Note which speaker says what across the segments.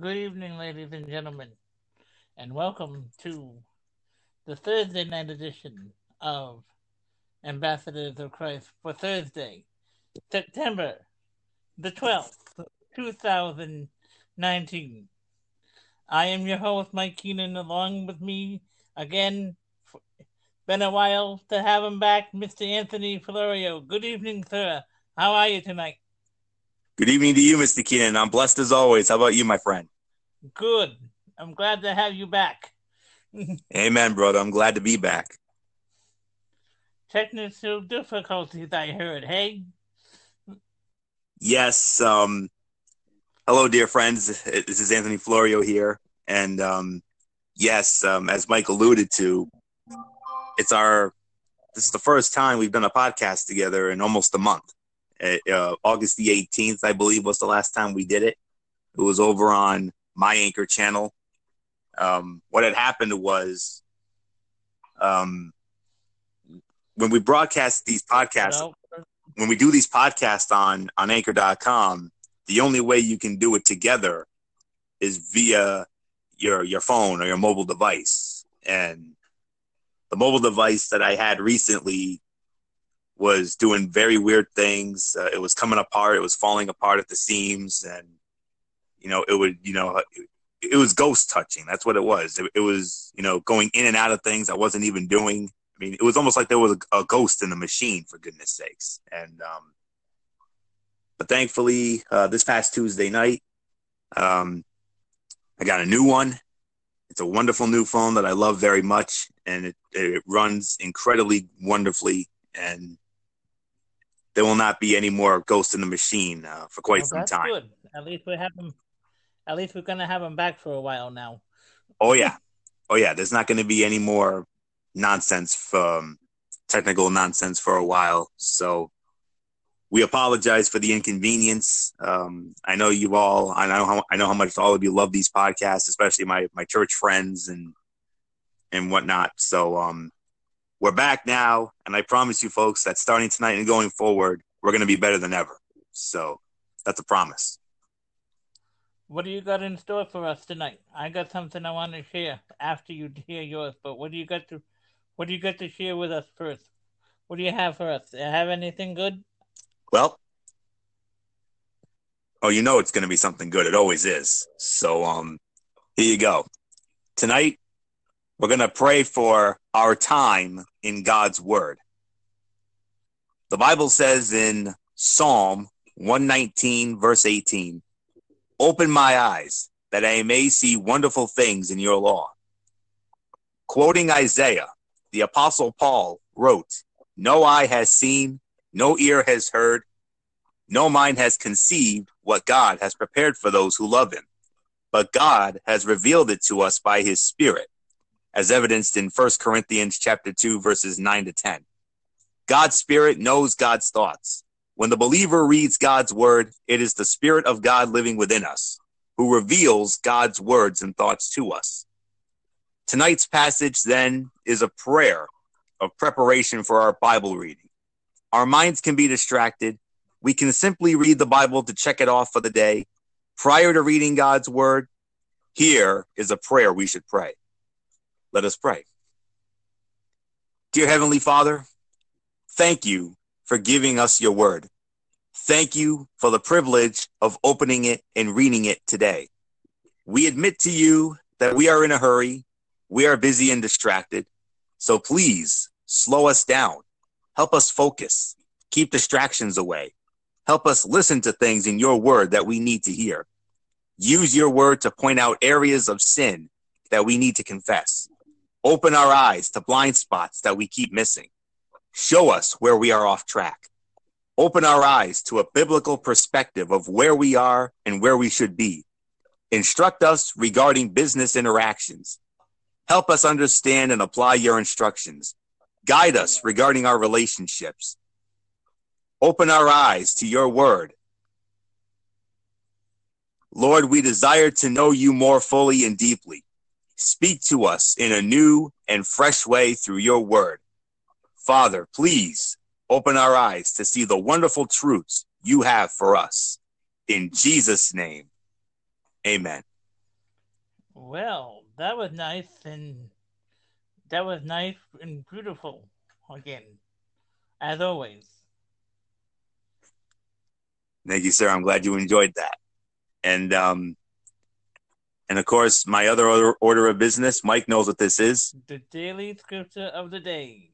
Speaker 1: Good evening, ladies and gentlemen, and welcome to the Thursday night edition of Ambassadors of Christ for Thursday, September the 12th, 2019. I am your host, Mike Keenan, along with me again. Been a while to have him back, Mr. Anthony Florio. Good evening, sir. How are you tonight?
Speaker 2: Good evening to you, Mr. Keenan. I'm blessed as always. How about you, my friend?
Speaker 1: Good. I'm glad to have you back.
Speaker 2: Amen, brother. I'm glad to be back.
Speaker 1: Technical difficulties, I heard. Hey.
Speaker 2: Yes. Um, hello, dear friends. This is Anthony Florio here, and um, yes, um, as Mike alluded to, it's our. This is the first time we've done a podcast together in almost a month uh, August the 18th, I believe, was the last time we did it. It was over on my anchor channel. Um, what had happened was um, when we broadcast these podcasts, when we do these podcasts on on anchor.com, the only way you can do it together is via your your phone or your mobile device. And the mobile device that I had recently was doing very weird things. Uh, it was coming apart. It was falling apart at the seams, and you know, it would, you know, it, was ghost touching. That's what it was. It, it, was, you know, going in and out of things I wasn't even doing. I mean, it was almost like there was a, a ghost in the machine, for goodness sakes. And um, but thankfully, uh, this past Tuesday night, um, I got a new one. It's a wonderful new phone that I love very much, and it, it runs incredibly wonderfully. And there will not be any more Ghost in the Machine uh, for quite well, some time. Good.
Speaker 1: At least we have him. At least we're gonna have him back for a while now.
Speaker 2: Oh yeah, oh yeah. There's not to be any more nonsense, from, technical nonsense for a while. So we apologize for the inconvenience. Um, I know you all. I know how I know how much all of you love these podcasts, especially my my church friends and and whatnot. So um, we're back now, and I promise you, folks, that starting tonight and going forward, we're going to be better than ever. So that's a promise.
Speaker 1: What do you got in store for us tonight? I got something I want to share after you hear yours, but what do you got to what do you got to share with us first? What do you have for us? Have anything good?
Speaker 2: Well, oh, you know it's going to be something good. It always is. So, um, here you go. Tonight, we're going to pray for our time in God's Word. The Bible says in Psalm 119, verse 18, Open my eyes that I may see wonderful things in your law. Quoting Isaiah, the Apostle Paul wrote, No eye has seen, no ear has heard, no mind has conceived what God has prepared for those who love him. But God has revealed it to us by his Spirit as evidenced in 1 Corinthians chapter 2 verses 9 to 10. God's spirit knows God's thoughts. When the believer reads God's word, it is the spirit of God living within us who reveals God's words and thoughts to us. Tonight's passage then is a prayer of preparation for our Bible reading. Our minds can be distracted. We can simply read the Bible to check it off for the day. Prior to reading God's word, here is a prayer we should pray. Let us pray. Dear Heavenly Father, thank you for giving us your word. Thank you for the privilege of opening it and reading it today. We admit to you that we are in a hurry. We are busy and distracted. So please slow us down. Help us focus. Keep distractions away. Help us listen to things in your word that we need to hear. Use your word to point out areas of sin that we need to confess. Open our eyes to blind spots that we keep missing. Show us where we are off track. Open our eyes to a biblical perspective of where we are and where we should be. Instruct us regarding business interactions. Help us understand and apply your instructions. Guide us regarding our relationships. Open our eyes to your word. Lord, we desire to know you more fully and deeply. Speak to us in a new and fresh way through your word. Father, please open our eyes to see the wonderful truths you have for us. In Jesus' name, amen.
Speaker 1: Well, that was nice and that was nice and beautiful again, as always.
Speaker 2: Thank you, sir. I'm glad you enjoyed that. And um, and of course, my other order, order of business, Mike knows what this is.
Speaker 1: The daily scripture of the day.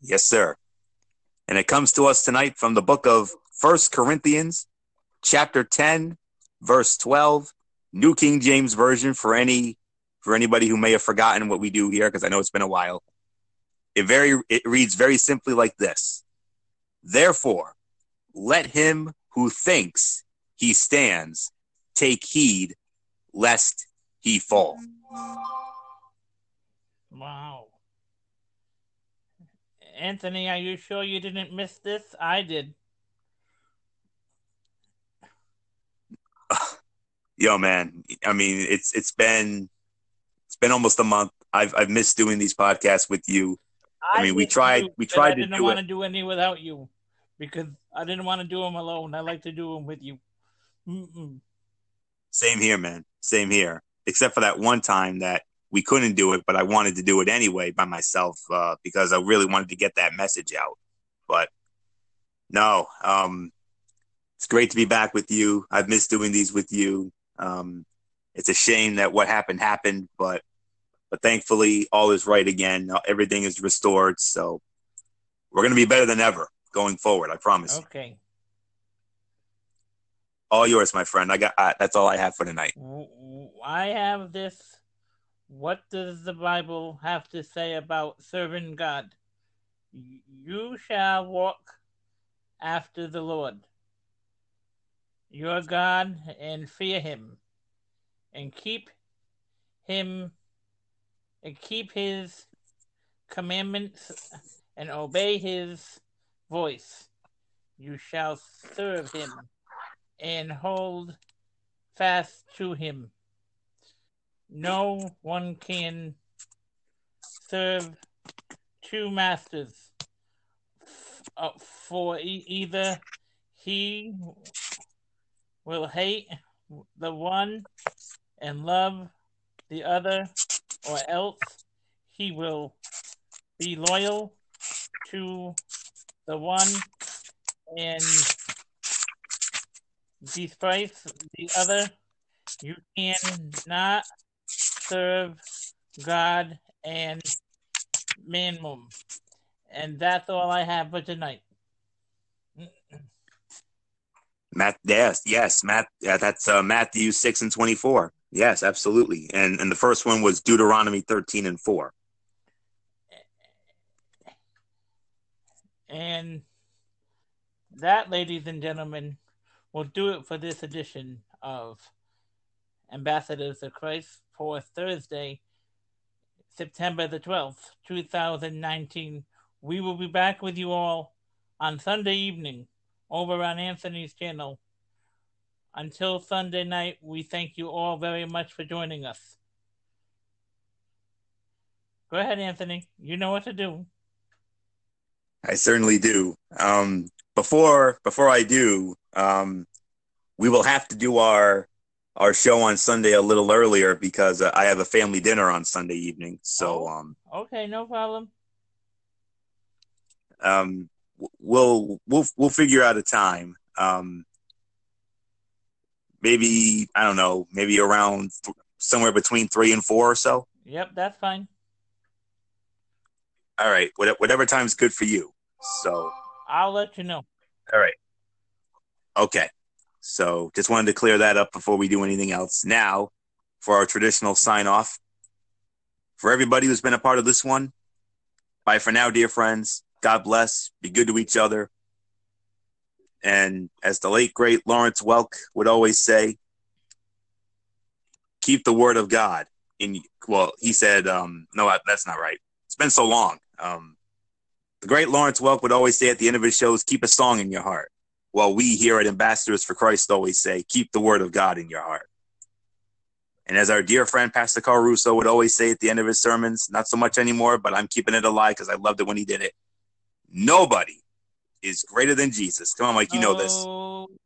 Speaker 2: Yes, sir. And it comes to us tonight from the book of First Corinthians, chapter 10, verse 12, New King James Version for any for anybody who may have forgotten what we do here, because I know it's been a while. It very it reads very simply like this. Therefore, let him who thinks he stands take heed lest he fall.
Speaker 1: Wow. Anthony, are you sure you didn't miss this? I did.
Speaker 2: Yo, man. I mean, it's it's been it's been almost a month. I've I've missed doing these podcasts with you. I, I mean, we tried we tried to do
Speaker 1: I didn't want to do any without you because I didn't want to do them alone. I like to do them with you. Mm-mm.
Speaker 2: Same here, man. Same here. Except for that one time that we couldn't do it, but I wanted to do it anyway by myself uh, because I really wanted to get that message out. But no, um, it's great to be back with you. I've missed doing these with you. Um, it's a shame that what happened happened, but but thankfully all is right again. Everything is restored, so we're gonna be better than ever going forward. I promise.
Speaker 1: Okay.
Speaker 2: All yours, my friend. I got. Uh, that's all I have for tonight.
Speaker 1: I have this what does the Bible have to say about serving God? You shall walk after the Lord your God and fear him and keep him and keep his commandments and obey his voice. You shall serve him and hold fast to him no one can serve two masters, uh, for e- either he will hate the one and love the other, or else he will be loyal to the one and despise the other. You cannot serve God and mammon. And that's all I have for tonight.
Speaker 2: Matt, yes, yes, Matt. Yeah, that's uh, Matthew six and twenty four. Yes, absolutely. And and the first one was Deuteronomy thirteen and four.
Speaker 1: And that, ladies and gentlemen, will do it for this edition of Ambassadors of Christ for Thursday, September the 12th, 2019. We will be back with you all on Sunday evening over on Anthony's channel. Until Sunday night, we thank you all very much for joining us. Go ahead, Anthony. You know what to do.
Speaker 2: I certainly do. Um, before before I do, um, we will have to do our our show on Sunday a little earlier because uh, I have a family dinner on Sunday evening. So,
Speaker 1: oh,
Speaker 2: um,
Speaker 1: okay, no problem.
Speaker 2: Um, we'll we'll we'll figure out a time. Um, maybe I don't know, maybe around th- somewhere between three and four or so.
Speaker 1: Yep, that's fine.
Speaker 2: All right, whatever time's good for you. So
Speaker 1: I'll let you know.
Speaker 2: All right. Okay. So just wanted to clear that up before we do anything else. Now, for our traditional sign off, for everybody who's been a part of this one, bye for now, dear friends. God bless. Be good to each other. And as the late, great Lawrence Welk would always say, keep the word of God in, well, he said, um, no, that's not right. It's been so long. Um, the great Lawrence Welk would always say at the end of his shows, keep a song in your heart. Well, we here at Ambassadors for Christ always say, keep the word of God in your heart. And as our dear friend Pastor Carl Russo would always say at the end of his sermons, not so much anymore, but I'm keeping it alive because I loved it when he did it. Nobody is greater than Jesus. Come on, Mike, you know this.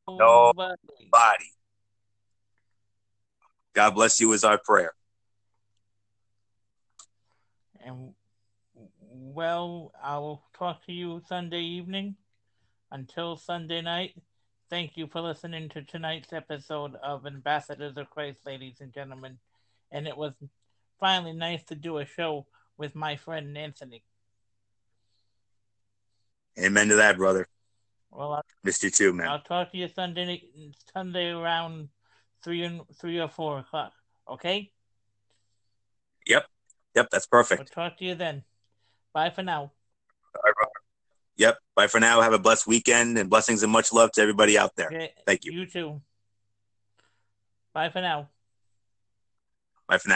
Speaker 1: Nobody.
Speaker 2: Nobody. God bless you is our prayer.
Speaker 1: And well, I'll talk to you Sunday evening. Until Sunday night, thank you for listening to tonight's episode of Ambassadors of Christ, ladies and gentlemen. And it was finally nice to do a show with my friend Anthony.
Speaker 2: Amen to that, brother.
Speaker 1: Well, I'll,
Speaker 2: Missed you too, man.
Speaker 1: I'll talk to you Sunday Sunday around three and three or four o'clock. Okay.
Speaker 2: Yep. Yep. That's perfect.
Speaker 1: I'll talk to you then. Bye for now.
Speaker 2: All right, brother. Yep. Bye for now. Have a blessed weekend and blessings and much love to everybody out there.
Speaker 1: Okay.
Speaker 2: Thank you.
Speaker 1: You too. Bye for now.
Speaker 2: Bye for now.